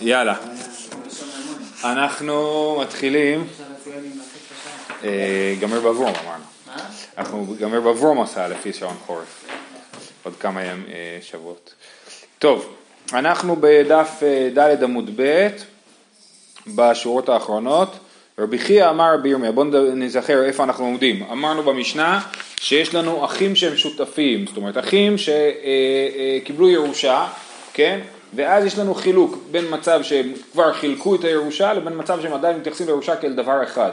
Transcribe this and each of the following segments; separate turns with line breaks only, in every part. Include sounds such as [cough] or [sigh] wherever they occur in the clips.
יאללה. אנחנו מתחילים. אה, גמר בברום אמרנו.
מה?
אנחנו גמר בברום עשה לפי שעון חורף. עוד כמה ימים, אה, שבועות. טוב, אנחנו בדף אה, ד' עמוד ב', בשורות האחרונות. רבי חייא אמר רבי ירמיה, בואו נזכר איפה אנחנו עומדים. אמרנו במשנה שיש לנו אחים שהם שותפים, זאת אומרת אחים שקיבלו ירושה, כן? ואז יש לנו חילוק בין מצב שהם כבר חילקו את הירושה לבין מצב שהם עדיין מתייחסים לירושה כאל דבר אחד.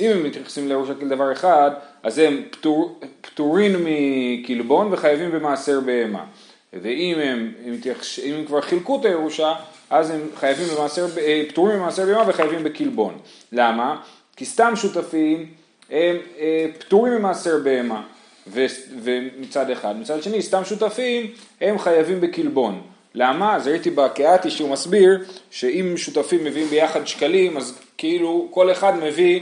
אם הם מתייחסים לירושה כאל דבר אחד, אז הם פטור, פטורים מקלבון וחייבים במעשר בהמה. ואם הם, הם, אם הם כבר חילקו את הירושה, אז הם חייבים במעשר, אה, פטורים במעשר בהמה וחייבים בקלבון. למה? כי סתם שותפים הם אה, פטורים ממעשר בהמה, ומצד אחד. מצד שני, סתם שותפים הם חייבים בקלבון. למה? אז ראיתי בקהתי שהוא מסביר שאם שותפים מביאים ביחד שקלים, אז כאילו כל אחד מביא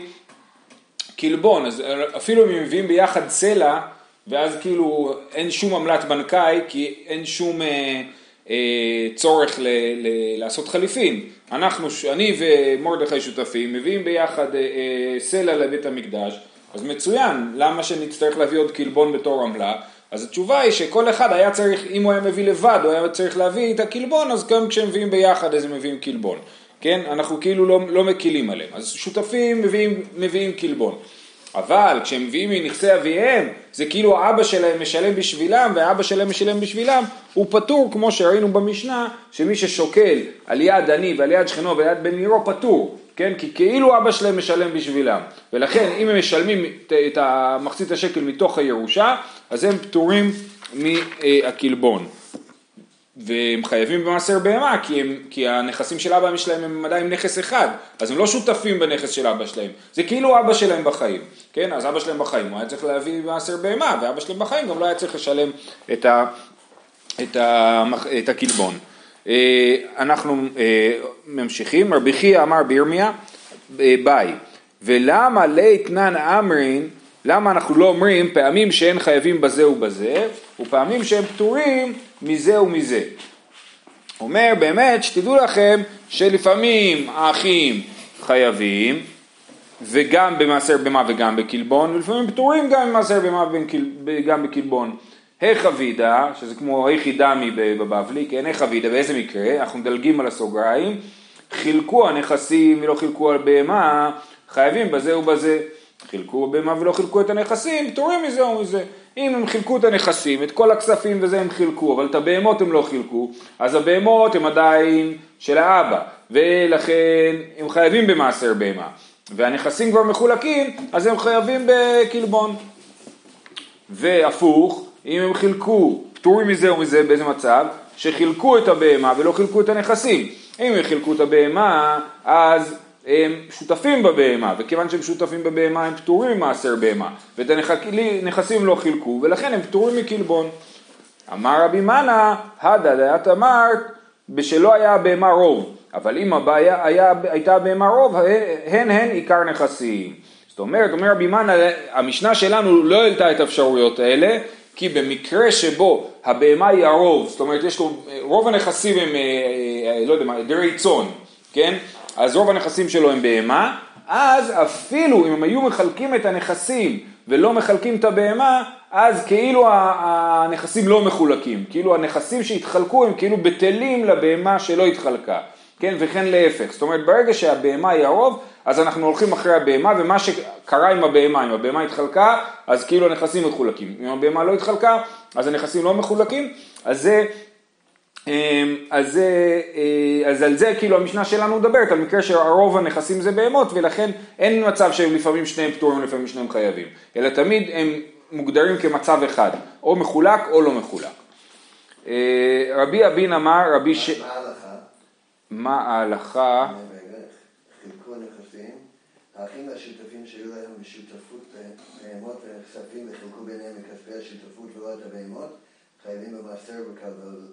קלבון, אז אפילו אם הם מביאים ביחד סלע, ואז כאילו אין שום עמלת בנקאי, כי אין שום אה, אה, צורך ל, ל, לעשות חליפין. אנחנו, אני ומרדכי שותפים, מביאים ביחד אה, אה, סלע לבית המקדש, אז מצוין, למה שנצטרך להביא עוד קלבון בתור עמלה? אז התשובה היא שכל אחד היה צריך, אם הוא היה מביא לבד, הוא היה צריך להביא את הקלבון, אז גם כשהם מביאים ביחד אז הם מביאים קלבון. כן? אנחנו כאילו לא, לא מקילים עליהם. אז שותפים מביאים, מביאים קלבון. אבל כשהם מביאים מנכסי אביהם, זה כאילו האבא שלהם משלם בשבילם והאבא שלהם משלם בשבילם, הוא פטור כמו שראינו במשנה, שמי ששוקל על יד עני ועל יד שכנו ועל יד בן עירו פטור, כן? כי כאילו אבא שלהם משלם בשבילם. ולכן אם הם משלמים את המחצית השקל מתוך הירושה, אז הם פטורים מהקלבון. והם חייבים במעשר בהמה, כי, הם, כי הנכסים של אבא שלהם הם עדיין נכס אחד, אז הם לא שותפים בנכס של אבא שלהם, זה כאילו אבא שלהם בחיים, כן? אז אבא שלהם בחיים, הוא היה צריך להביא במעשר בהמה, ואבא שלהם בחיים גם לא היה צריך לשלם את, ה, את, ה, את הקלבון. אה, אנחנו אה, ממשיכים, רבי חייא אמר בירמיה, אה, ביי, ולמה ליתנן אמרין למה אנחנו לא אומרים פעמים שאין חייבים בזה ובזה, ופעמים שהם פטורים מזה ומזה. אומר באמת שתדעו לכם שלפעמים האחים חייבים וגם במעשר במה וגם בקלבון ולפעמים פטורים גם במעשר במה וגם בקלבון. היכא וידא, שזה כמו היכי דמי בבבלי, כן, היכא וידא, באיזה מקרה, אנחנו מדלגים על הסוגריים, חילקו הנכסים ולא חילקו על בהמה, חייבים בזה ובזה. חילקו בהמה ולא חילקו את הנכסים, פטורים מזה או מזה. אם הם חילקו את הנכסים, את כל הכספים וזה הם חילקו, אבל את הבהמות הם לא חילקו, אז הבהמות הם עדיין של האבא, ולכן הם חייבים במעשר בהמה. והנכסים כבר מחולקים, אז הם חייבים בקלבון. והפוך, אם הם חילקו, פטורים מזה ומזה, באיזה מצב? שחילקו את הבהמה ולא חילקו את הנכסים. אם הם חילקו את הבהמה, אז הם שותפים בבהמה, וכיוון שהם שותפים בבהמה הם פטורים ממעשר בהמה, ואת הנכסים לא חילקו, ולכן הם פטורים מקלבון. אמר רבי מנה, הדה דעת אמרת, בשלא היה הבהמה רוב, אבל אם הבעיה היה, הייתה הבהמה רוב, הן הן עיקר נכסים. זאת אומרת, אומר רבי מנה, המשנה שלנו לא העלתה את האפשרויות האלה, כי במקרה שבו הבהמה היא הרוב, זאת אומרת יש לו, רוב הנכסים הם, אה, אה, לא יודע מה, דרי צאן, כן? אז רוב הנכסים שלו הם בהמה, אז אפילו אם הם היו מחלקים את הנכסים ולא מחלקים את הבהמה, אז כאילו הנכסים לא מחולקים, כאילו הנכסים שהתחלקו הם כאילו בטלים לבהמה שלא התחלקה, כן, וכן להפך, זאת אומרת ברגע שהבהמה היא הרוב, אז אנחנו הולכים אחרי הבהמה, ומה שקרה עם הבהמה, אם הבהמה התחלקה, אז כאילו הנכסים מחולקים, אם הבהמה לא התחלקה, אז הנכסים לא מחולקים, אז זה אז, אה, אז על זה כאילו המשנה שלנו מדברת, על מקרה שהרוב הנכסים זה בהמות ולכן אין מצב שלפעמים שניהם פטורים ולפעמים שניהם חייבים, אלא תמיד הם מוגדרים כמצב אחד, או מחולק או לא מחולק. אה, רבי אבין אמר, רבי ש...
מה ההלכה?
מה ההלכה?
חילקו נכסים, האחים השותפים שהיו להם בשותפות בהמות וכספים וחילקו ביניהם מכספי השותפות ולא את הבהמות חייבים במעשר וקבלון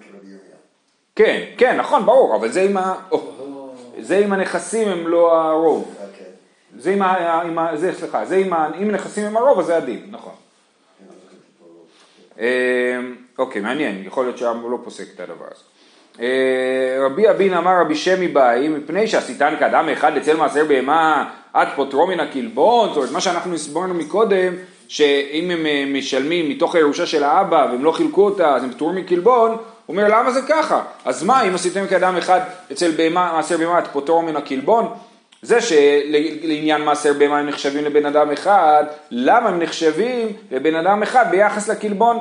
כרבי ירמיה.
כן, כן, נכון, ברור, אבל זה עם, ה... זה עם הנכסים הם לא הרוב.
אוקיי.
זה עם ה... עם ה... זה, סליחה, זה עם ה... אם נכסים הם הרוב, אז זה הדין, נכון. אמ, אוקיי, מעניין, יכול להיות שהעם לא פוסק את הדבר הזה. אה, רבי אבין אמר רבי שמי באי, מפני שעשיתן כאדם אחד אצל מעשר בהמה עד פוטרו מן הקלבון, זאת אומרת מה שאנחנו הסברנו מקודם, שאם הם אה, משלמים מתוך הירושה של האבא והם לא חילקו אותה אז הם פטורים מקלבון, הוא אומר למה זה ככה? אז מה אם עשיתם כאדם אחד אצל בהמה, מעשר בהמה עד פוטרו מן הקלבון? זה שלעניין מעשר בהמה הם נחשבים לבן אדם אחד, למה הם נחשבים לבן אדם אחד ביחס לקלבון?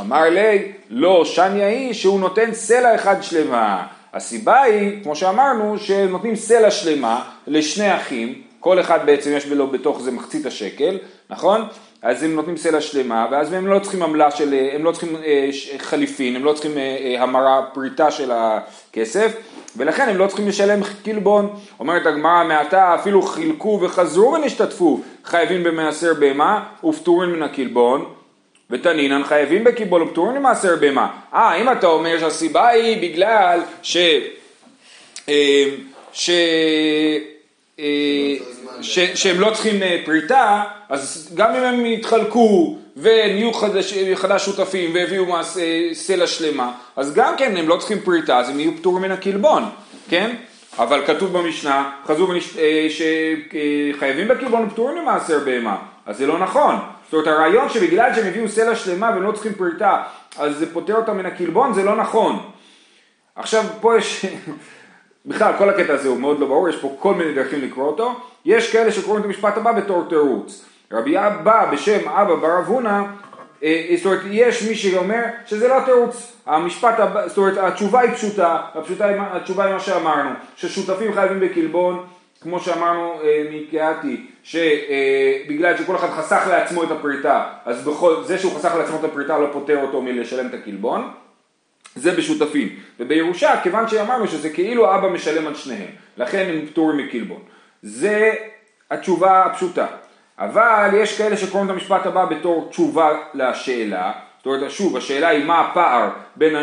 אמר לי, לא, שניה היא שהוא נותן סלע אחד שלמה. הסיבה היא, כמו שאמרנו, שנותנים סלע שלמה לשני אחים, כל אחד בעצם יש לו בתוך זה מחצית השקל, נכון? אז הם נותנים סלע שלמה, ואז הם לא צריכים עמלה של, הם לא צריכים אה, חליפין, הם לא צריכים אה, אה, המרה, פריטה של הכסף, ולכן הם לא צריכים לשלם קלבון. אומרת הגמרא מעתה אפילו חילקו וחזרו ונשתתפו חייבים במעשר בהמה ופטורים מן הקלבון. ותנינן חייבים בקיבול ופטורים ממעשר בהמה. אה, אם אתה אומר שהסיבה היא בגלל ש... אה, ש... אה, ש... שהם לא צריכים אה, פריטה, אז גם אם הם יתחלקו ונהיו חדש, חדש שותפים והביאו מעש, סלע שלמה, אז גם כן הם לא צריכים פריטה, אז הם יהיו פטורים מן הקלבון, כן? אבל כתוב במשנה, חזרו ונש... שחייבים בקלבון ופטורים ממעשר בהמה, אז זה לא נכון. זאת אומרת הרעיון שבגלל שהם הביאו סלע שלמה והם לא צריכים פריטה אז זה פוטר אותם מן הקלבון זה לא נכון. עכשיו פה יש, [laughs] בכלל כל הקטע הזה הוא מאוד לא ברור, יש פה כל מיני דרכים לקרוא אותו, יש כאלה שקוראים את המשפט הבא בתור תירוץ. רבי אבא בשם אבא בר אבונה, אה, זאת אומרת יש מי שאומר שזה לא תירוץ, המשפט הבא, זאת אומרת התשובה היא פשוטה, הפשוטה, התשובה היא מה שאמרנו, ששותפים חייבים בקלבון כמו שאמרנו אה, מקהתי, שבגלל שכל אחד חסך לעצמו את הפריטה, אז בכל, זה שהוא חסך לעצמו את הפריטה לא פוטר אותו מלשלם את הקלבון, זה בשותפים. ובירושה, כיוון שאמרנו שזה כאילו אבא משלם על שניהם, לכן הם פטורים מקלבון. זה התשובה הפשוטה. אבל יש כאלה שקוראים את המשפט הבא בתור תשובה לשאלה, זאת אומרת, שוב, השאלה היא מה הפער בין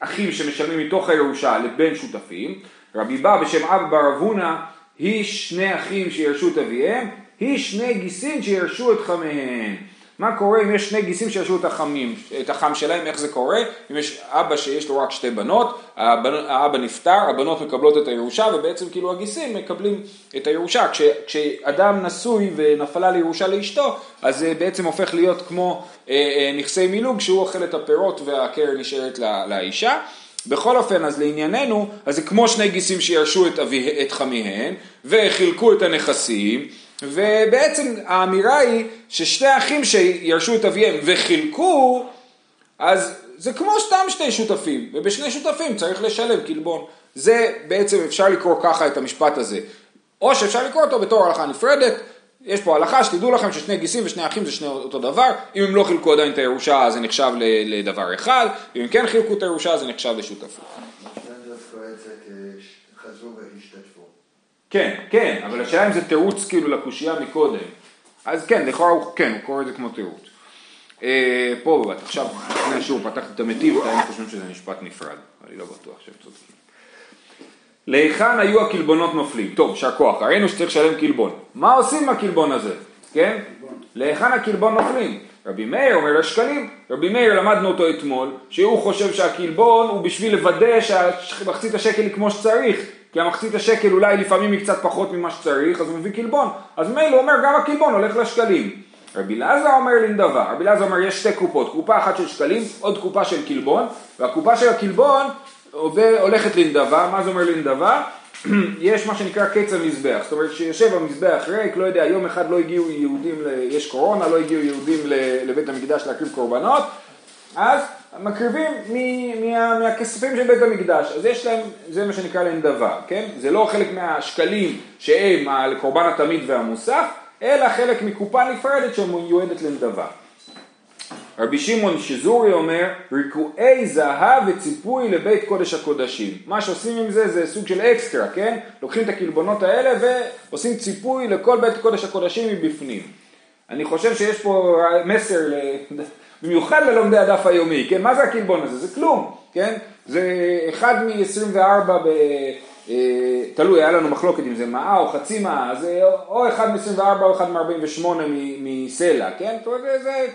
אחים שמשלמים מתוך הירושה לבין שותפים. רבי בא בשם אבא בר אבונה היא שני אחים שירשו את אביהם, היא שני גיסים שירשו את חמיהם. מה קורה אם יש שני גיסים שירשו את החמים, את החם שלהם, איך זה קורה? אם יש אבא שיש לו רק שתי בנות, הבנ... האבא נפטר, הבנות מקבלות את הירושה ובעצם כאילו הגיסים מקבלים את הירושה. כש... כשאדם נשוי ונפלה לירושה לאשתו, אז זה בעצם הופך להיות כמו אה, אה, נכסי מילוג שהוא אוכל את הפירות והקרן נשארת לא... לאישה. בכל אופן, אז לענייננו, אז זה כמו שני גיסים שירשו את, אבי, את חמיהן, וחילקו את הנכסים, ובעצם האמירה היא ששני אחים שירשו את אביהם וחילקו, אז זה כמו סתם שתי שותפים, ובשני שותפים צריך לשלם קלבון. זה בעצם אפשר לקרוא ככה את המשפט הזה. או שאפשר לקרוא אותו בתור הלכה נפרדת, יש פה הלכה שתדעו לכם ששני גיסים ושני אחים זה שני אותו דבר, אם הם לא חילקו עדיין את הירושה זה נחשב לדבר אחד, אם הם כן חילקו את הירושה זה נחשב לשותפות. כן, כן, אבל השאלה אם זה תירוץ כאילו לקושייה מקודם. אז כן, לכאורה הוא, כן, הוא קורא את זה כמו תירוץ. אה, פה בבת, עכשיו, לפני השיעור פתחתי את המטיב, הם חושבים שזה משפט נפרד, אני לא בטוח שהם צודקים. להיכן היו הקלבונות נופלים? טוב, יישר כוח, ראינו שצריך לשלם קלבון. מה עושים עם הקלבון הזה? כן? להיכן הקלבון נופלים? רבי מאיר אומר לשקלים, רבי מאיר למדנו אותו אתמול, שהוא חושב שהקלבון הוא בשביל לוודא שמחצית השקל היא כמו שצריך, כי המחצית השקל אולי לפעמים היא קצת פחות ממה שצריך, אז הוא מביא קלבון, אז מילא הוא אומר גם הקלבון הולך לשקלים. רבי אלעזר אומר לין דבר, רבי אלעזר אומר יש שתי קופות, קופה אחת של שקלים, עוד קופה של קלבון, והקופה של הקלבון הולכת לנדבה, מה זה אומר לנדבה? [clears throat] יש מה שנקרא קץ המזבח, זאת אומרת שיושב המזבח ריק, לא יודע, יום אחד לא הגיעו יהודים, יש קורונה, לא הגיעו יהודים לבית המקדש להקריב קורבנות, אז מקריבים מה, מהכספים של בית המקדש, אז יש להם, זה מה שנקרא לנדבה, כן? זה לא חלק מהשקלים שהם על קורבן התמיד והמוסף, אלא חלק מקופה נפרדת שמיועדת לנדבה. רבי שמעון שזורי אומר, ריקועי זהב וציפוי לבית קודש הקודשים. מה שעושים עם זה זה סוג של אקסטרה, כן? לוקחים את הקלבונות האלה ועושים ציפוי לכל בית קודש הקודשים מבפנים. אני חושב שיש פה מסר, במיוחד ללומדי הדף היומי, כן? מה זה הקלבון הזה? זה כלום, כן? זה אחד מ-24 אה, תלוי, היה לנו מחלוקת אם זה מאה או חצי מאה, אז אה, או אחד מ-24 או אחד מ-48 מסלע, כן? זאת אומרת, זה.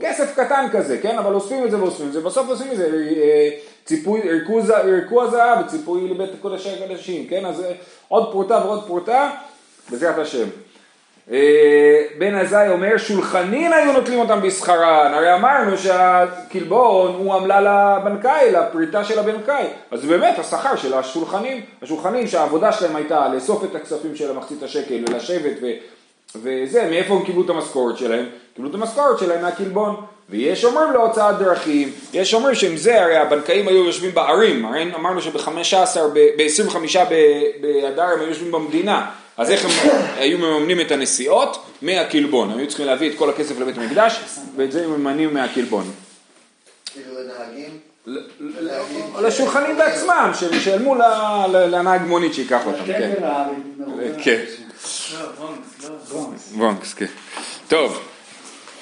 כסף קטן כזה, כן? אבל אוספים את זה ואוספים את זה, בסוף עושים את זה אה, ציפוי, ריכוז הזהב, ציפוי לבית קודשי הקודשים, כן? אז אה, עוד פרוטה ועוד פרוטה, בעזרת השם. אה, בן עזאי אומר שולחנין היו נוטלים אותם בשכרן, הרי אמרנו שהקלבון הוא עמלה לבנקאי, לפריטה של הבנקאי, אז באמת השכר של השולחנים, השולחנים שהעבודה שלהם הייתה לאסוף את הכספים של המחצית השקל ולשבת ו, וזה, מאיפה הם קיבלו את המשכורת שלהם? קיבלו את המשכורת שלהם מהקלבון. ויש אומרים להוצאת דרכים, יש אומרים שעם זה הרי הבנקאים היו יושבים בערים, הרי אמרנו שב-15, ב-25 באדר הם היו יושבים במדינה, אז איך הם היו מממנים את הנסיעות? מהקלבון, הם היו צריכים להביא את כל הכסף לבית המקדש ואת זה הם מממנים מהקלבון.
כאילו לנהגים,
לשולחנים בעצמם, שהם ישלמו ל- ל- לנהג מונית שייקח אותם, כן.
כתר הארי, מרובה.
כן.
וונקס,
כן. טוב,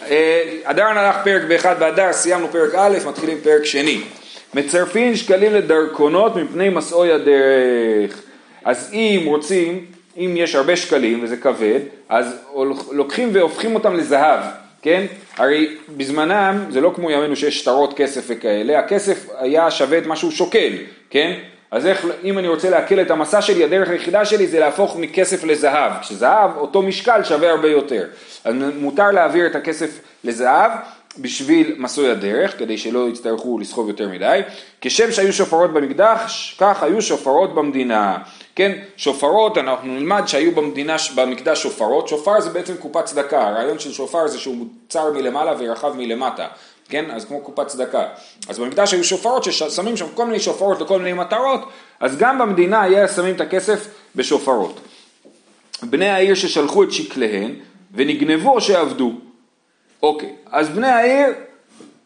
אה, אדר הלך פרק באחד באדר, סיימנו פרק א', מתחילים פרק שני. מצרפין שקלים לדרכונות מפני מסעוי הדרך. אז אם רוצים, אם יש הרבה שקלים וזה כבד, אז לוקחים והופכים אותם לזהב, כן? הרי בזמנם, זה לא כמו ימינו שיש שטרות כסף וכאלה, הכסף היה שווה את מה שהוא שוקל, כן? אז איך, אם אני רוצה להקל את המסע שלי, הדרך היחידה שלי זה להפוך מכסף לזהב. כשזהב, אותו משקל שווה הרבה יותר. אז מותר להעביר את הכסף לזהב בשביל מסוי הדרך, כדי שלא יצטרכו לסחוב יותר מדי. כשם שהיו שופרות במקדש, כך היו שופרות במדינה. כן, שופרות, אנחנו נלמד שהיו במדינה, במקדש שופרות. שופר זה בעצם קופת צדקה. הרעיון של שופר זה שהוא צר מלמעלה ורחב מלמטה. כן, אז כמו קופת צדקה. אז במקדש היו שופרות ששמים שם כל מיני שופרות לכל מיני מטרות, אז גם במדינה היה שמים את הכסף בשופרות. בני העיר ששלחו את שקליהן ונגנבו שעבדו. אוקיי, אז בני העיר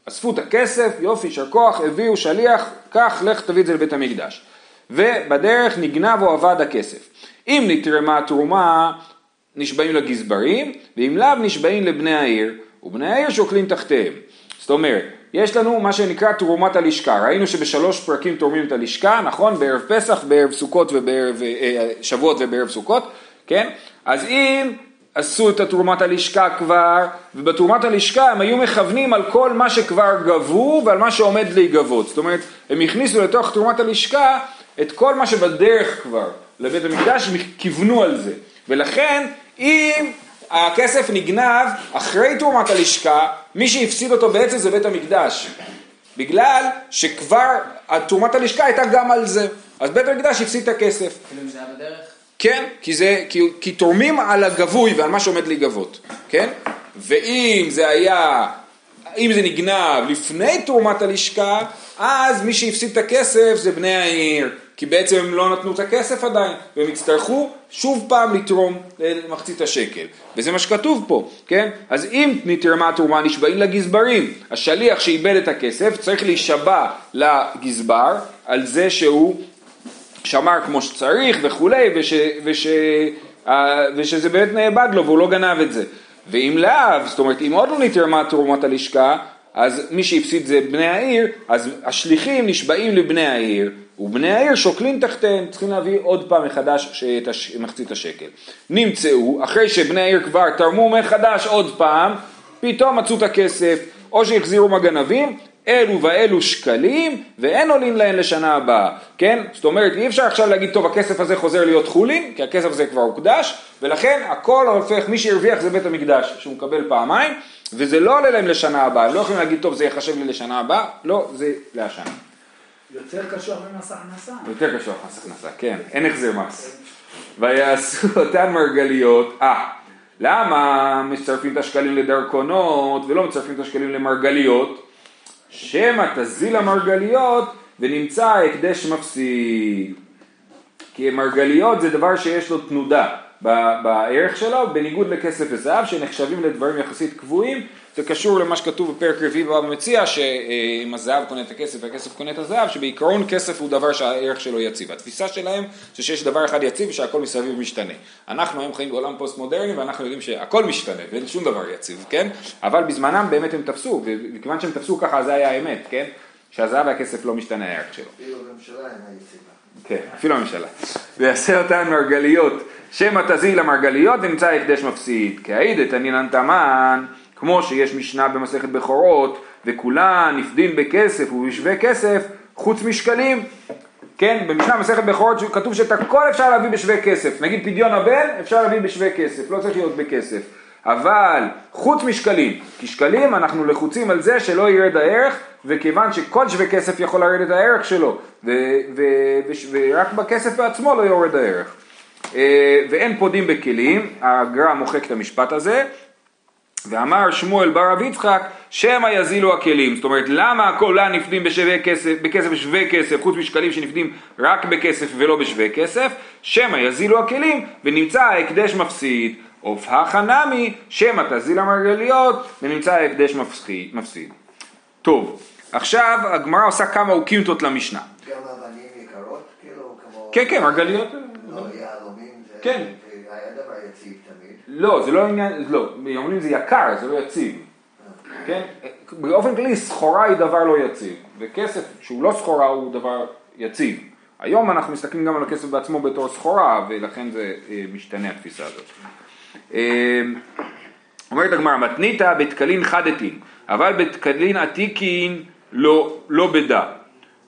אספו את הכסף, יופי, יישר כוח, הביאו שליח, קח, לך תביא את זה לבית המקדש. ובדרך נגנב או אבד הכסף. אם נתרמה התרומה, נשבעים לגזברים, ואם לאו נשבעים לבני העיר, ובני העיר שוקלים תחתיהם. זאת אומרת, יש לנו מה שנקרא תרומת הלשכה, ראינו שבשלוש פרקים תורמים את הלשכה, נכון? בערב פסח, בערב סוכות ובערב אה, שבועות ובערב סוכות, כן? אז אם עשו את התרומת הלשכה כבר, ובתרומת הלשכה הם היו מכוונים על כל מה שכבר גבו ועל מה שעומד להיגבות. זאת אומרת, הם הכניסו לתוך תרומת הלשכה את כל מה שבדרך כבר לבית המקדש, הם כיוונו על זה. ולכן, אם הכסף נגנב אחרי תרומת הלשכה, מי שהפסיד אותו בעצם זה בית המקדש. בגלל שכבר תרומת הלשכה הייתה גם על זה. אז בית המקדש הפסיד את הכסף.
כאילו אם זה היה בדרך?
כן, כי, זה, כי, כי תורמים על הגבוי ועל מה שעומד להיגבות, כן? ואם זה היה, אם זה נגנב לפני תרומת הלשכה, אז מי שהפסיד את הכסף זה בני העיר, כי בעצם הם לא נתנו את הכסף עדיין, והם יצטרכו שוב פעם לתרום למחצית השקל. וזה מה שכתוב פה, כן? אז אם נתרמה התרומה נשבעים לגזברים, השליח שאיבד את הכסף צריך להישבע לגזבר על זה שהוא שמר כמו שצריך וכולי, וש, וש, אה, ושזה באמת נאבד לו והוא לא גנב את זה. ואם לאו, זאת אומרת אם עוד לא נתרמה תרומת הלשכה, אז מי שהפסיד זה בני העיר, אז השליחים נשבעים לבני העיר, ובני העיר שוקלים תחתיהם, צריכים להביא עוד פעם מחדש את. מחצית השקל. נמצאו, אחרי שבני העיר כבר תרמו מחדש עוד פעם, פתאום מצאו את הכסף, או שהחזירו מהגנבים, אלו ואלו שקלים, ואין עולים להן לשנה הבאה, כן? זאת אומרת, אי אפשר עכשיו להגיד, טוב, הכסף הזה חוזר להיות חולין, כי הכסף הזה כבר הוקדש, ולכן הכל הופך, מי שהרוויח זה בית המקדש, שהוא מקבל פעמיים, וזה לא עולה להם לשנה הבאה, הם לא יכולים להגיד, טוב, זה יחשב לי לשנה הבאה, לא, זה להשנה.
יותר קשוח ממס הכנסה.
יותר קשור מס הכנסה, כן, אין החזר מס. ויעשו [laughs] אותן מרגליות, אה, למה מצרפים את השקלים לדרכונות ולא מצרפים את השקלים למרגליות? שמא תזיל המרגליות ונמצא ההקדש מפסיד. כי מרגליות זה דבר שיש לו תנודה בערך שלו, בניגוד לכסף וזהב שנחשבים לדברים יחסית קבועים, זה קשור למה שכתוב בפרק רביעי במציע, שאם הזהב קונה את הכסף והכסף קונה את הזהב, שבעיקרון כסף הוא דבר שהערך שלו יציב. התפיסה שלהם זה שיש דבר אחד יציב ושהכל מסביב משתנה. אנחנו היום חיים בעולם פוסט מודרני ואנחנו יודעים שהכל משתנה ואין שום דבר יציב, כן? אבל בזמנם באמת הם תפסו, וכיוון שהם תפסו ככה זה היה האמת, כן? שהזהב והכסף לא משתנה הערך שלו.
אפילו בממשלה אינה יציבה.
כן, אפילו הממשלה. ויעשה אותן מרגליות, שמא תזיל למרגליות ונמצא הקדש מפסיד. כהעיד את הנינן תמן, כמו שיש משנה במסכת בכורות, וכולן נפדין בכסף ובשווה כסף, חוץ משקלים. כן, במשנה מסכת בכורות כתוב שאת הכל אפשר להביא בשווה כסף. נגיד פדיון הבן, אפשר להביא בשווה כסף, לא צריך להיות בכסף. אבל חוץ משקלים, כי שקלים אנחנו לחוצים על זה שלא ירד הערך, וכיוון שכל שווה כסף יכול לרדת הערך שלו, ו- ו- ו- ורק בכסף בעצמו לא יורד הערך. אה, ואין פודים בכלים, הגר"א מוחק את המשפט הזה, ואמר שמואל בר רב יצחק, שמא יזילו הכלים. זאת אומרת, למה כולם נפדים בשווה כסף, בכסף שווה כסף, חוץ משקלים שנפדים רק בכסף ולא בשווה כסף? שמא יזילו הכלים, ונמצא ההקדש מפסיד. עוף החנמי, שמא תזיל המרגליות, ונמצא ההקדש מפסיד. טוב, עכשיו הגמרא עושה כמה אוקימתות למשנה.
גם אבנים יקרות, כאילו, כמו...
כן, כן, מרגליות.
לא, יהלומים.
כן.
היה דבר יציב.
לא, זה לא עניין, לא, אומרים זה יקר, זה לא יציב. כן? באופן כללי סחורה היא דבר לא יציב, וכסף שהוא לא סחורה הוא דבר יציב. היום אנחנו מסתכלים גם על הכסף בעצמו בתור סחורה, ולכן זה אה, משתנה התפיסה הזאת. אה, אומרת הגמרא, מתניתא בתקלין חדתין, אבל בתקלין עתיקין לא, לא בדה.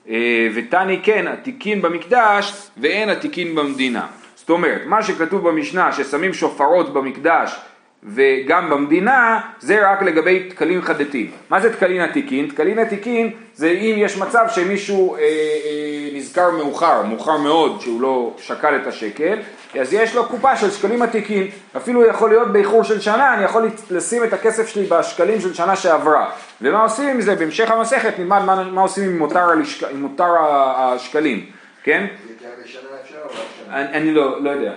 אה, ותני כן עתיקין במקדש ואין עתיקין במדינה. זאת אומרת, מה שכתוב במשנה ששמים שופרות במקדש וגם במדינה, זה רק לגבי תקלים חדתים. מה זה תקלין עתיקין? תקלין עתיקין זה אם יש מצב שמישהו אה, אה, נזכר מאוחר, מאוחר מאוד, שהוא לא שקל את השקל, אז יש לו קופה של שקלים עתיקים, אפילו יכול להיות באיחור של שנה, אני יכול לשים את הכסף שלי בשקלים של שנה שעברה. ומה עושים עם זה? בהמשך המסכת נלמד מה, מה עושים עם מותר, הלשק... עם מותר השקלים, כן? אני, אני לא, לא יודע,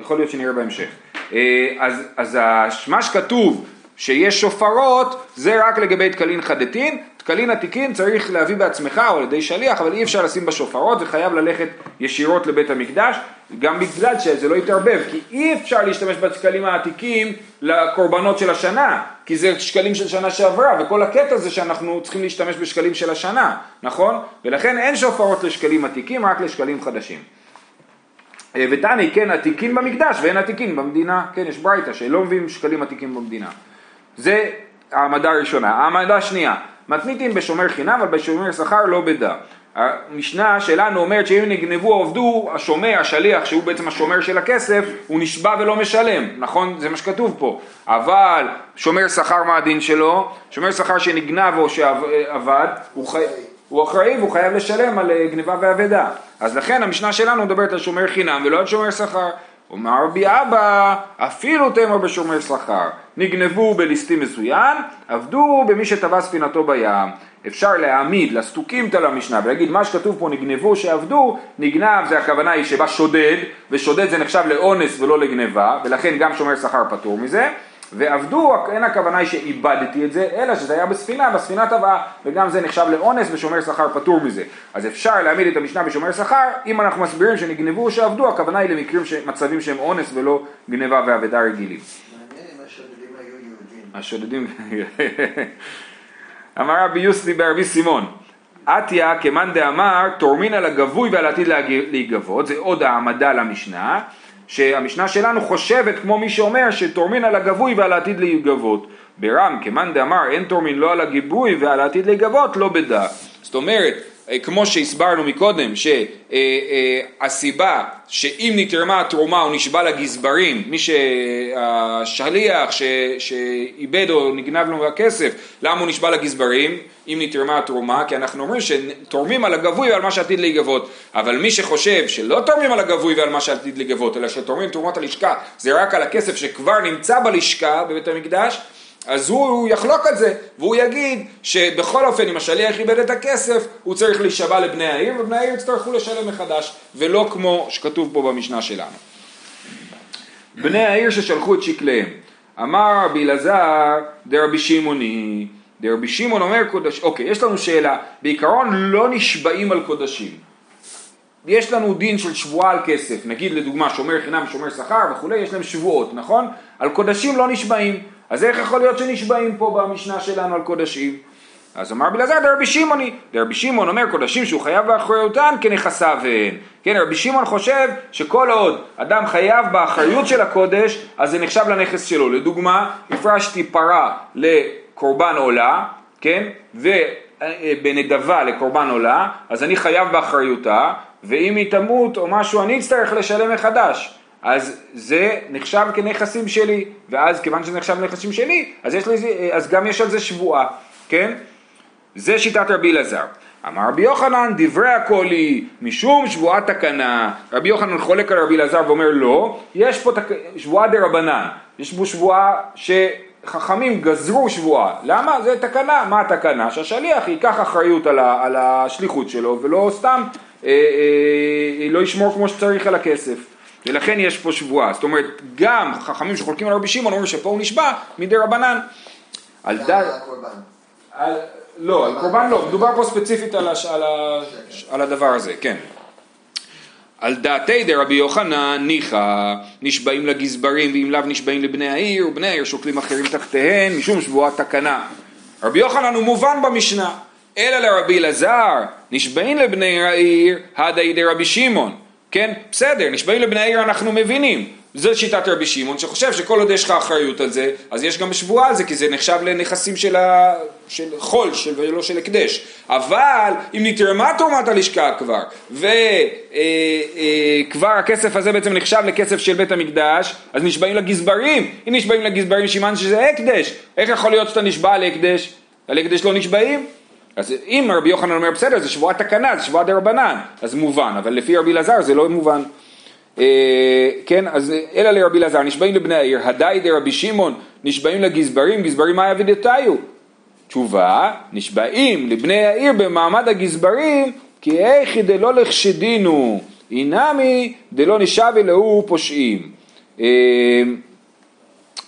יכול להיות שנראה בהמשך. אה, אז, אז מה שכתוב שיש שופרות זה רק לגבי תקלין חדתין, תקלין עתיקין צריך להביא בעצמך או על ידי שליח, אבל אי אפשר לשים בשופרות, זה חייב ללכת ישירות לבית המקדש, גם בגלל שזה לא יתערבב, כי אי אפשר להשתמש בתקלים העתיקים לקורבנות של השנה, כי זה שקלים של שנה שעברה, וכל הקטע זה שאנחנו צריכים להשתמש בשקלים של השנה, נכון? ולכן אין שופרות לשקלים עתיקים, רק לשקלים חדשים. אה, ותני, כן, עתיקין במקדש ואין עתיקין במדינה, כן, יש ברייתא שלא מביאים שקלים עתיקים במדינה. זה העמדה הראשונה. העמדה השנייה, מתניתין בשומר חינם, אבל בשומר שכר לא בדה. המשנה שלנו אומרת שאם נגנבו או עבדו, השומר, השליח, שהוא בעצם השומר של הכסף, הוא נשבע ולא משלם, נכון? זה מה שכתוב פה. אבל שומר שכר מה הדין שלו? שומר שכר שנגנב או שעבד, הוא, חי... הוא אחראי והוא חייב לשלם על אה, גניבה ואבדה. אז לכן המשנה שלנו מדברת על שומר חינם ולא על שומר שכר. אומר רבי אבא, אפילו תמר בשומר שכר, נגנבו בליסטים מזוין, עבדו במי שטבע ספינתו בים. אפשר להעמיד לסטוקימתא למשנה ולהגיד מה שכתוב פה נגנבו שעבדו, נגנב זה הכוונה היא שבא שודד, ושודד זה נחשב לאונס ולא לגנבה, ולכן גם שומר שכר פטור מזה. ועבדו, אין הכוונה היא שאיבדתי את זה, אלא שזה היה בספינה, בספינה טבעה, וגם זה נחשב לאונס ושומר שכר פטור מזה. אז אפשר להעמיד את המשנה בשומר שכר, אם אנחנו מסבירים שנגנבו או שעבדו, הכוונה היא למקרים, ש... מצבים שהם אונס ולא גנבה ואבדה רגילים.
השודדים, [laughs]
אמר רבי יוסי ברבי סימון, עטיה כמאן דאמר תורמין על הגבוי ועל עתיד להיגבות, זה עוד העמדה למשנה. שהמשנה שלנו חושבת כמו מי שאומר שתורמין על הגבוי ועל העתיד להיגבות. ברם, כמאן דאמר אין תורמין לא על הגיבוי ועל העתיד להיגבות, לא בדע. זאת אומרת, כמו שהסברנו מקודם, שהסיבה אה, אה, שאם נתרמה התרומה הוא נשבע לגזברים, מי שהשליח שאיבד או נגנב לו הכסף, למה הוא נשבע לגזברים? אם נתרמה התרומה, כי אנחנו אומרים שתורמים על הגבוי ועל מה שעתיד להיגבות, אבל מי שחושב שלא תורמים על הגבוי ועל מה שעתיד להיגבות, אלא שתורמים תרומות הלשכה, זה רק על הכסף שכבר נמצא בלשכה בבית המקדש, אז הוא יחלוק על זה, והוא יגיד שבכל אופן אם השליח איבד את הכסף, הוא צריך להישבע לבני העיר, ובני העיר יצטרכו לשלם מחדש, ולא כמו שכתוב פה במשנה שלנו. בני העיר ששלחו את שקליהם, אמר רבי אלעזר דרבי שמעוני, דרבי שמעון אומר קודש, אוקיי, יש לנו שאלה, בעיקרון לא נשבעים על קודשים. יש לנו דין של שבועה על כסף, נגיד לדוגמה שומר חינם, שומר שכר וכולי, יש להם שבועות, נכון? על קודשים לא נשבעים. אז איך יכול להיות שנשבעים פה במשנה שלנו על קודשים? אז אמר בלעזר דרבי שמעוני, דרבי שמעון אומר קודשים שהוא חייב באחריותן כנכסיו הן. כן, רבי שמעון חושב שכל עוד אדם חייב באחריות של הקודש, אז זה נחשב לנכס שלו. לדוגמה, הפרשתי פרה לקורבן עולה, כן, ובנדבה לקורבן עולה, אז אני חייב באחריותה, ואם היא תמות או משהו אני אצטרך לשלם מחדש. אז זה נחשב כנכסים שלי, ואז כיוון שזה נחשב כנכסים שלי, אז, יש לי, אז גם יש על זה שבועה, כן? זה שיטת רבי אלעזר. אמר רבי יוחנן, דברי הכל היא משום שבועת תקנה. רבי יוחנן חולק על רבי אלעזר ואומר לא, יש פה תק... שבועה דה רבנן, יש פה שבועה שחכמים גזרו שבועה. למה? זה תקנה. מה התקנה? שהשליח ייקח אחריות על, ה... על השליחות שלו ולא סתם אה, אה, לא ישמור כמו שצריך על הכסף. ולכן יש פה שבועה. זאת אומרת, גם חכמים שחולקים על רבי שמעון אומרים שפה הוא נשבע מדי רבנן.
על
דת... על... לא, על קורבן לא, מדובר פה ספציפית על, הש... על, ה... על הדבר הזה, כן. על דעתי דרבי יוחנן ניחא נשבעים לגזברים ואם לאו נשבעים לבני העיר ובני העיר שוקלים אחרים תחתיהן משום שבועת תקנה. רבי יוחנן הוא מובן במשנה אלא לרבי אלעזר נשבעים לבני העיר הדאי דרבי שמעון כן בסדר נשבעים לבני העיר אנחנו מבינים זו שיטת רבי שמעון שחושב שכל עוד יש לך אחריות על זה, אז יש גם שבועה על זה, כי זה נחשב לנכסים של, ה... של חול של... ולא של הקדש. אבל אם נתרמה תרומת הלשכה כבר, וכבר אה, אה, הכסף הזה בעצם נחשב לכסף של בית המקדש, אז נשבעים לגזברים. אם נשבעים לגזברים סימן שזה הקדש. איך יכול להיות שאתה נשבע על הקדש? על הקדש לא נשבעים? אז אם רבי יוחנן אומר בסדר, זה שבועת תקנה, זה שבועת דרבנן, אז מובן, אבל לפי רבי אלעזר זה לא מובן. אה, כן, אז אלא לרבי אלעזר, נשבעים לבני העיר, הדאי דרבי שמעון, נשבעים לגזברים, גזברים מה יבידתיו? תשובה, נשבעים לבני העיר במעמד הגזברים, כי איכי דלא לחשדינו, אינמי דלא נשבי להו פושעים. אה,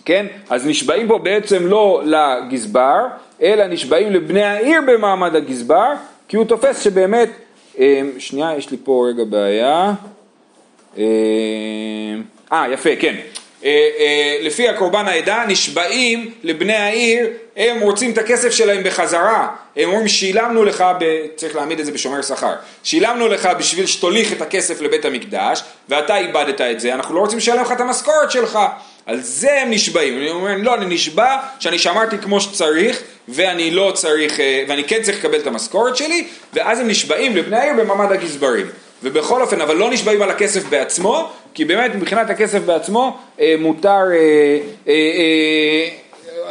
כן, אז נשבעים פה בעצם לא לגזבר, אלא נשבעים לבני העיר במעמד הגזבר, כי הוא תופס שבאמת, אה, שנייה, יש לי פה רגע בעיה. אה, אה, יפה, כן. אה, אה, לפי הקורבן העדה נשבעים לבני העיר, הם רוצים את הכסף שלהם בחזרה. הם אומרים שילמנו לך, ב... צריך להעמיד את זה בשומר שכר, שילמנו לך בשביל שתוליך את הכסף לבית המקדש ואתה איבדת את זה, אנחנו לא רוצים לשלם לך את המשכורת שלך. על זה הם נשבעים, הם אומרים לא אני נשבע שאני שמרתי כמו שצריך ואני לא צריך, ואני כן צריך לקבל את המשכורת שלי ואז הם נשבעים לבני העיר במעמד הגזברים ובכל אופן, אבל לא נשבעים על הכסף בעצמו, כי באמת מבחינת הכסף בעצמו אה, מותר, אה, אה,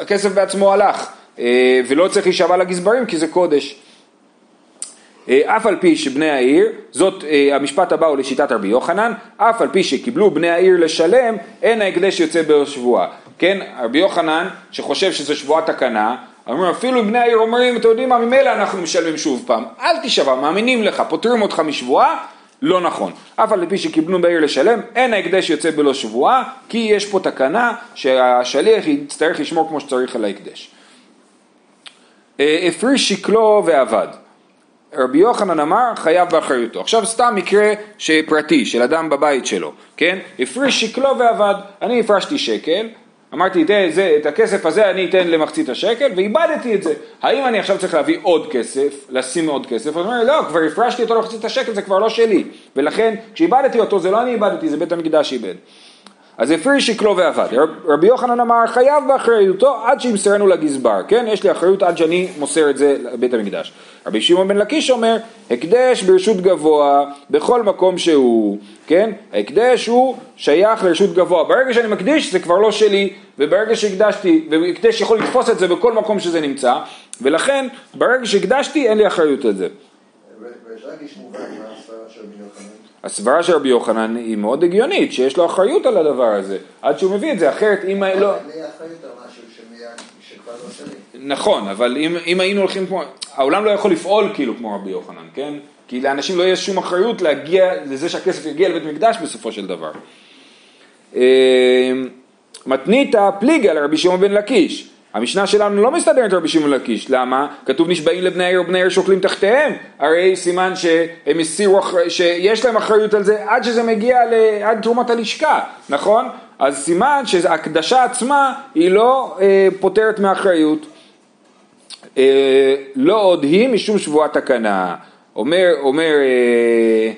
הכסף בעצמו הלך, ולא צריך להישבע לגזברים כי זה קודש. אף על פי שבני העיר, זאת המשפט הבא הוא לשיטת רבי יוחנן, אף על פי שקיבלו בני העיר לשלם, אין ההקדש יוצא בשבועה. כן, רבי יוחנן שחושב שזו שבועת תקנה, אומרים אפילו אם בני העיר אומרים, אתם יודעים מה, ממילא אנחנו משלמים שוב פעם, אל תישבע, מאמינים לך, פוטרים אותך משבועה, לא נכון. אף על פי שקיבלו בעיר לשלם, אין ההקדש יוצא בלא שבועה, כי יש פה תקנה שהשליח יצטרך לשמור כמו שצריך על ההקדש. אה, הפריש שקלו ועבד. רבי יוחנן אמר חייב באחריותו. עכשיו סתם מקרה שפרטי של אדם בבית שלו, כן? הפריש שקלו ועבד. אני הפרשתי שקל, אמרתי, זה, זה, את הכסף הזה אני אתן למחצית השקל, ואיבדתי את זה. האם אני עכשיו צריך להביא עוד כסף, לשים עוד כסף? הוא אומר, לא, כבר הפרשתי אותו למחצית השקל, זה כבר לא שלי. ולכן, כשאיבדתי אותו, זה לא אני איבדתי, זה בית המקדש איבד. אז הפריש שקלו ועבד. רבי יוחנן אמר, חייב באחריותו עד שימסרנו לגזבר, כן? יש לי אחריות עד שאני מוסר את זה לבית המקדש. רבי שמעון בן לקיש אומר, הקדש ברשות גבוה בכל מקום שהוא, כן? ההקדש הוא שייך לרשות גבוה. ברגע שאני מקדיש זה כבר לא שלי, וברגע שהקדשתי, והקדש יכול לתפוס את זה בכל מקום שזה נמצא, ולכן ברגע שהקדשתי אין לי אחריות על זה. הסברה של רבי יוחנן היא מאוד הגיונית, שיש לו אחריות על הדבר הזה, עד שהוא מביא את זה, אחרת אם... לא... נכון, אבל אם, אם היינו הולכים כמו... העולם לא יכול לפעול כאילו כמו רבי יוחנן, כן? כי לאנשים לא יהיה שום אחריות להגיע לזה שהכסף יגיע לבית מקדש בסופו של דבר. אמ, מתניתא פליגה לרבי שמעון בן לקיש. המשנה שלנו לא מסתדרת רבי שמעון לקיש, למה? כתוב נשבעים לבני העיר ובני העיר שוקלים תחתיהם, הרי סימן שהם הסירו, שיש להם אחריות על זה עד שזה מגיע עד תרומת הלשכה, נכון? אז סימן שהקדשה עצמה היא לא אה, פותרת מאחריות. אה, לא עוד היא משום שבועת תקנה. אומר, אומר, אה,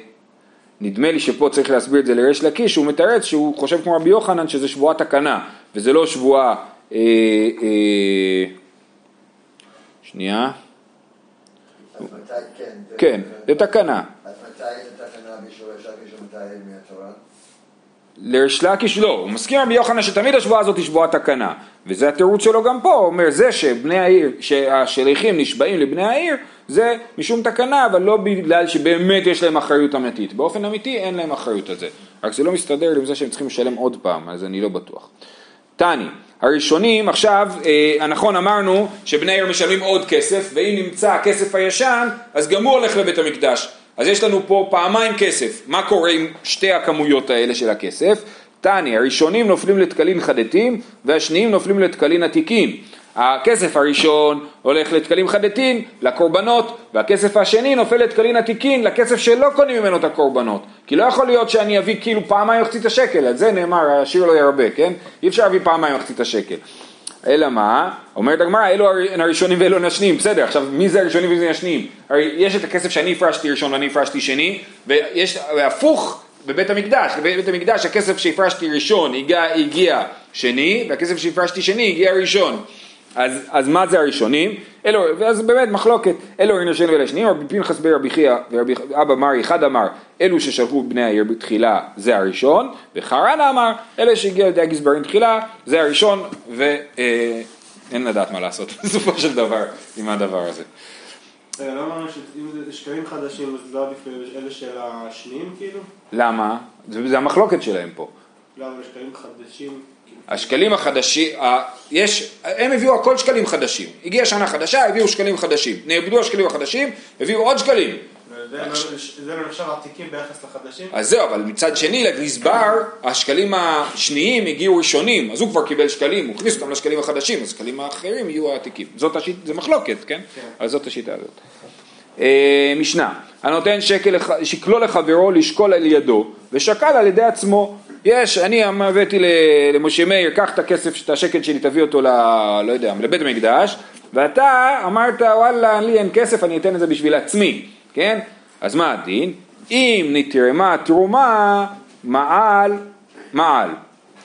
נדמה לי שפה צריך להסביר את זה לריש לקיש, הוא מתרץ שהוא חושב כמו רבי יוחנן שזה שבועת תקנה, וזה לא שבועה, שנייה,
אז מתי, כן. זה-
כן, זה תקנה.
אז מתי מהתורה?
לריש לקיש לא, הוא מסכים עם יוחנן שתמיד השבועה הזאת היא שבועת תקנה, וזה התירוץ שלו גם פה, הוא אומר זה שבני העיר, שהשליחים נשבעים לבני העיר, זה משום תקנה, אבל לא בגלל שבאמת יש להם אחריות אמיתית, באופן אמיתי אין להם אחריות על זה, רק זה לא מסתדר עם זה שהם צריכים לשלם עוד פעם, אז אני לא בטוח. תני, הראשונים עכשיו, אה, נכון אמרנו שבני העיר משלמים עוד כסף, ואם נמצא הכסף הישן, אז גם הוא הולך לבית המקדש. אז יש לנו פה פעמיים כסף. מה קורה עם שתי הכמויות האלה של הכסף? תני, הראשונים נופלים לתקלין חדתין, והשניים נופלים לתקלין עתיקין. הכסף הראשון הולך לתקלים חדתין, לקורבנות, והכסף השני נופל לתקלין עתיקין, לכסף שלא קונים ממנו את הקורבנות. כי לא יכול להיות שאני אביא כאילו פעמיים מחצית השקל, על זה נאמר, השיר לא ירבה, כן? אי אפשר להביא פעמיים מחצית השקל. אלא מה? אומרת הגמרא, אלו הר- הראשונים ואלו השניים, בסדר, עכשיו מי זה הראשונים ומי זה השניים? הרי יש את הכסף שאני הפרשתי ראשון ואני הפרשתי שני, ויש, והפוך בבית המקדש, בבית המקדש הכסף שהפרשתי ראשון הגיע, הגיע שני, והכסף שהפרשתי שני הגיע ראשון. אז, אז מה זה הראשונים? אלו, ואז באמת מחלוקת, אלו הראשונים ואלה השניים, רבי פנחס בן רבי חייא ורבי אבא מרי אחד אמר, אלו ששלחו בני העיר בתחילה זה הראשון, וחרנה אמר, אלה שהגיעו לידי הגזברים תחילה זה הראשון, ואין לדעת מה לעשות [laughs] בסופו של דבר עם הדבר הזה.
רגע, לא אמרנו שאם זה שקלים חדשים אז לא עדיף אלה של השניים כאילו?
למה? זה, זה המחלוקת שלהם פה.
לא, אבל שקלים חדשים.
השקלים החדשים, ה- יש, הם הביאו הכל שקלים חדשים. הגיעה שנה חדשה, הביאו שקלים חדשים. נאבדו השקלים החדשים, הביאו עוד שקלים.
זה לא- נחשב עתיקים ביחס לחדשים?
אז זהו, אבל מצד שני לגזבר, השקלים השניים הגיעו ראשונים, אז הוא כבר קיבל שקלים, הוא הכניס אותם לשקלים החדשים, אז השקלים האחרים יהיו העתיקים. זאת השיטה, זה מחלוקת, כן?
כן.
אז זאת השיטה הזאת. אה, משנה, הנותן שקל, שקלו לחברו לשקול על ידו, ושקל על ידי עצמו. יש, אני הבאתי למשה מאיר, קח את הכסף, את השקל שלי, תביא אותו ל... לא יודע, לבית המקדש, ואתה אמרת, וואלה, לי אין כסף, אני אתן את זה בשביל עצמי, כן? אז מה הדין? אם נתרמה תרומה, מעל, מעל,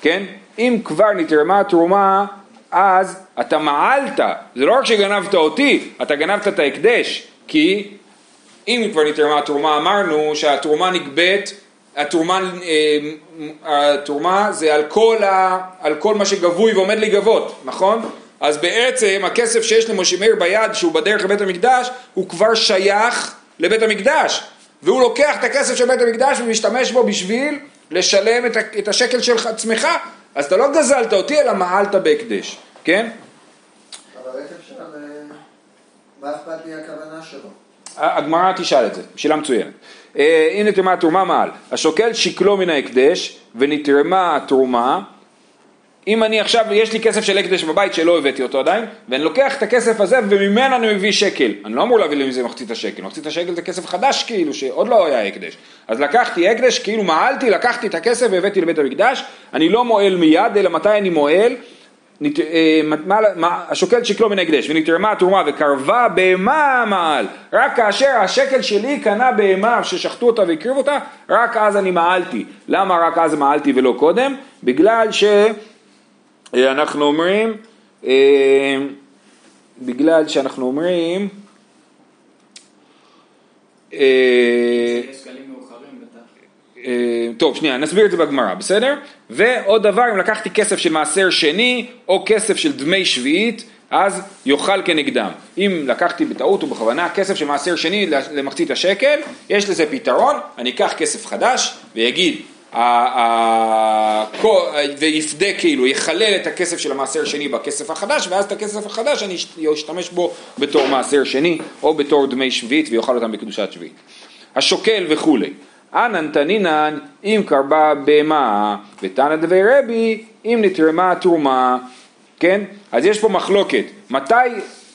כן? אם כבר נתרמה תרומה, אז אתה מעלת, זה לא רק שגנבת אותי, אתה גנבת את ההקדש, כי אם כבר נתרמה התרומה, אמרנו שהתרומה נגבית, התרומה, אה, התרומה זה על כל, ה, על כל מה שגבוי ועומד להיגבות, נכון? אז בעצם הכסף שיש למשה מאיר ביד שהוא בדרך לבית המקדש הוא כבר שייך לבית המקדש והוא לוקח את הכסף של בית המקדש ומשתמש בו בשביל לשלם את, את השקל של עצמך אז אתה לא גזלת אותי אלא מעלת בהקדש, כן?
אבל איך אפשר, ל- מה אכפת לי הכוונה שלו?
הגמרא תשאל את זה, שאלה מצוינת. אה, אם נתרמה התרומה מעל, השוקל שקלו מן ההקדש ונתרמה התרומה, אם אני עכשיו, יש לי כסף של הקדש בבית שלא הבאתי אותו עדיין, ואני לוקח את הכסף הזה וממנו אני מביא שקל. אני לא אמור להביא מזה מחצית השקל, מחצית השקל זה כסף חדש כאילו, שעוד לא היה הקדש. אז לקחתי הקדש, כאילו מעלתי, לקחתי את הכסף והבאתי לבית המקדש, אני לא מועל מיד, אלא מתי אני מועל? אה, השוקל שקלו מן ההקדש ונתרמה התרומה וקרבה בהמה מעל רק כאשר השקל שלי קנה בהמה ששחטו אותה והקריבו אותה רק אז אני מעלתי למה רק אז מעלתי ולא קודם? בגלל שאנחנו אומרים אה, בגלל שאנחנו אומרים אה,
יש שקלים מאוחרים בטח.
אה, טוב, שנייה, נסביר את זה בגמרא, בסדר? ועוד דבר, אם לקחתי כסף של מעשר שני, או כסף של דמי שביעית, אז יאכל כנגדם. אם לקחתי בטעות ובכוונה כסף של מעשר שני למחצית השקל, יש לזה פתרון, אני אקח כסף חדש ויגיד, ויפדה כאילו, יחלל את הכסף של המעשר שני בכסף החדש, ואז את הכסף החדש אני אשתמש בו בתור מעשר שני, או בתור דמי שביעית, ויאכל אותם בקדושת שביעית. השוקל וכולי. אנן תנינן אם קרבה בהמה ותנא דבי רבי אם נתרמה תרומה, כן? אז יש פה מחלוקת, מתי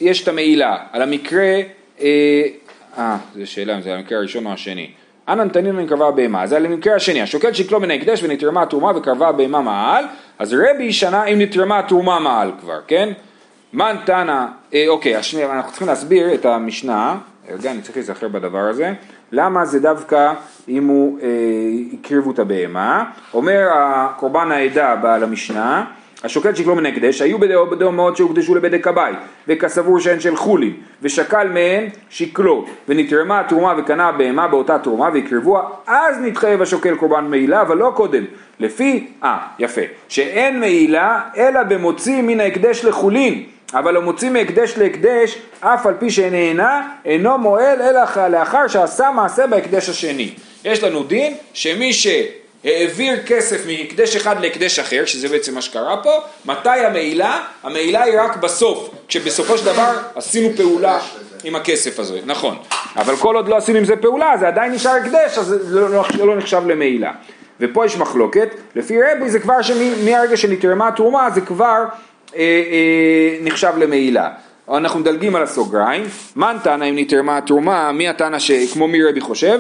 יש את המעילה? על המקרה, אה, אה, זו שאלה אם זה המקרה הראשון או השני. אנן תנינן קרבה בהמה, זה על המקרה השני, השוקל שקלו מן ההקדש ונתרמה תרומה וקרבה בהמה מעל, אז רבי שנה אם נתרמה תרומה מעל כבר, כן? מן תנא, אה, אוקיי, השני, אנחנו צריכים להסביר את המשנה, רגע, אני צריך להיזכר בדבר הזה, למה זה דווקא אם הוא אה, הקריבו את הבהמה, אומר הקורבן העדה בעל המשנה, השוקל שקלו מן ההקדש, היו בדומות שהוקדשו לבדק הבית, וכסבור שהן של חולין, ושקל מהן שקלו, ונתרמה התרומה וקנה הבהמה באותה תרומה והקרבוה, אז נתחייב השוקל קורבן מעילה, אבל לא קודם. לפי, אה, יפה, שאין מעילה אלא במוציא מן ההקדש לחולין, אבל המוציא מהקדש להקדש, אף על פי שנהנה, אינו מועל אלא לאחר שעשה מעשה בהקדש השני. יש לנו דין שמי ש... העביר כסף מהקדש אחד להקדש אחר, שזה בעצם מה שקרה פה, מתי המעילה? המעילה היא רק בסוף, כשבסופו של דבר עשינו פעולה עם הכסף הזה, נכון, אבל כל עוד לא עשינו עם זה פעולה, זה עדיין נשאר הקדש, אז זה לא, לא, לא נחשב למעילה. ופה יש מחלוקת, לפי רבי זה כבר שמהרגע שנתרמה התרומה זה כבר אה, אה, נחשב למעילה. אנחנו מדלגים על הסוגריים, מן תנא אם נתרמה התרומה, מי התנא שכמו מי רבי חושב?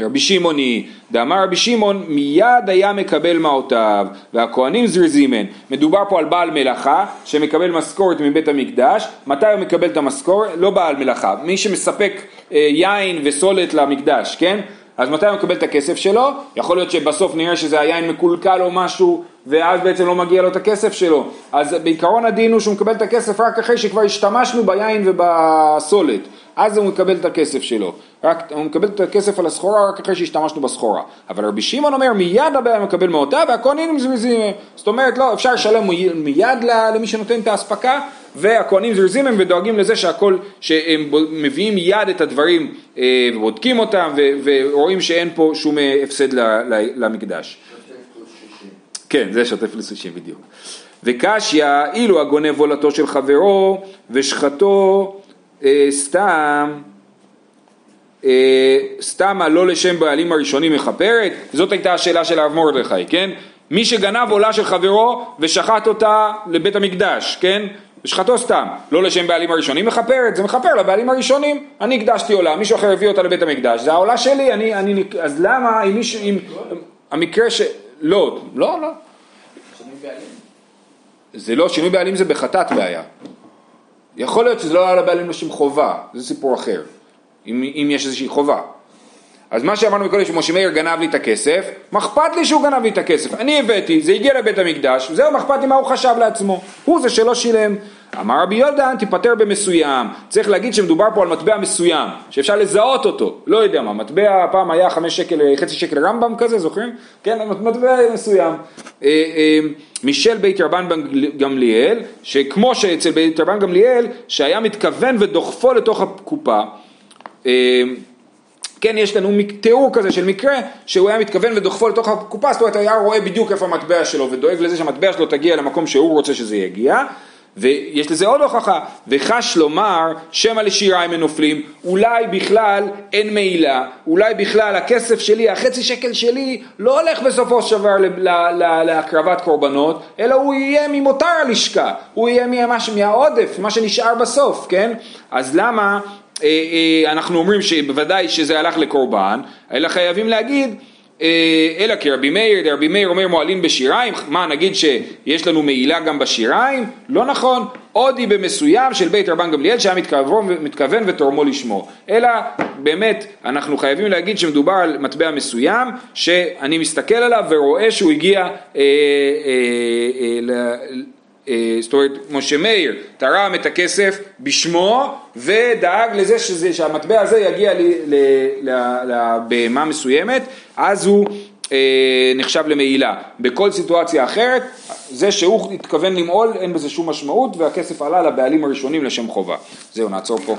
רבי שמעון היא, דאמר רבי שמעון מיד היה מקבל מעותיו והכהנים זרזימן מדובר פה על בעל מלאכה שמקבל משכורת מבית המקדש מתי הוא מקבל את המשכורת? לא בעל מלאכה מי שמספק אה, יין וסולת למקדש כן? אז מתי הוא מקבל את הכסף שלו? יכול להיות שבסוף נראה שזה היין מקולקל או משהו ואז בעצם לא מגיע לו את הכסף שלו. אז בעיקרון הדין הוא שהוא מקבל את הכסף רק אחרי שכבר השתמשנו ביין ובסולת. אז הוא מקבל את הכסף שלו. רק, הוא מקבל את הכסף על הסחורה רק אחרי שהשתמשנו בסחורה. אבל רבי שמעון אומר מיד הבעיה מקבל מאותה והכהנים זריזים. זאת אומרת לא, אפשר לשלם מיד למי שנותן את האספקה והכהנים זריזים הם ודואגים לזה שהכל, שהם מביאים מיד את הדברים אה, ובודקים אותם ורואים שאין פה שום אה, הפסד למקדש. כן, זה שוטף 60 בדיוק. וקשיא, אילו הגונב עולתו של חברו ושחטו אה, סתם, אה, סתם לא לשם בעלים הראשונים מכפרת? זאת הייתה השאלה של הרב מרדכי, כן? מי שגנב עולה של חברו ושחט אותה לבית המקדש, כן? ושחטו סתם, לא לשם בעלים הראשונים מכפרת, זה מכפר לבעלים הראשונים, אני הקדשתי עולה, מישהו אחר הביא אותה לבית המקדש, זה העולה שלי, אני, אני, אז למה אם מישהו, אם, המקרה ש... לא, לא, לא. זה לא, שינוי בעלים זה בחטאת בעיה. יכול להיות שזה לא היה לבעלים לשם חובה, זה סיפור אחר, אם, אם יש איזושהי חובה. אז מה שאמרנו מקודם שמשה מאיר גנב לי את הכסף, מה אכפת לי שהוא גנב לי את הכסף? אני הבאתי, זה הגיע לבית המקדש, זהו, מה אכפת לי מה הוא חשב לעצמו? הוא זה שלא שילם. אמר רבי יהודה, תיפטר במסוים. צריך להגיד שמדובר פה על מטבע מסוים, שאפשר לזהות אותו. לא יודע מה, מטבע פעם היה חמש שקל, חצי שקל רמב"ם כזה, זוכרים? כן, מטבע מסוים. אה, אה, משל בית רבן גמליאל, שכמו שאצל בית רבן גמליאל, שהיה מתכוון ודוחפו לתוך הקופה. אה, כן, יש לנו תיאור כזה של מקרה שהוא היה מתכוון ודוחפו לתוך הקופה, זאת אומרת, היה רואה בדיוק איפה המטבע שלו ודואג לזה שהמטבע שלו תגיע למקום שהוא רוצה שזה יגיע. ויש לזה עוד הוכחה, וחש לומר שמא לשיריים הם נופלים, אולי בכלל אין מעילה, אולי בכלל הכסף שלי, החצי שקל שלי, לא הולך בסופו של דבר להקרבת קורבנות, אלא הוא יהיה ממותר הלשכה, הוא יהיה ממש, מהעודף, מה שנשאר בסוף, כן? אז למה אנחנו אומרים שבוודאי שזה הלך לקורבן, אלא חייבים להגיד אה, אלא כרבי מאיר, רבי מאיר אומר מועלים בשיריים, מה נגיד שיש לנו מעילה גם בשיריים? לא נכון, עוד היא במסוים של בית רבן גמליאל שהיה מתכוון, מתכוון ותורמו לשמו, אלא באמת אנחנו חייבים להגיד שמדובר על מטבע מסוים שאני מסתכל עליו ורואה שהוא הגיע אה, אה, אה, אה, זאת אומרת, משה מאיר תרם את הכסף בשמו ודאג לזה שזה, שהמטבע הזה יגיע לבהמה מסוימת, אז הוא אה, נחשב למעילה. בכל סיטואציה אחרת, זה שהוא התכוון למעול, אין בזה שום משמעות, והכסף עלה לבעלים הראשונים לשם חובה. זהו, נעצור פה.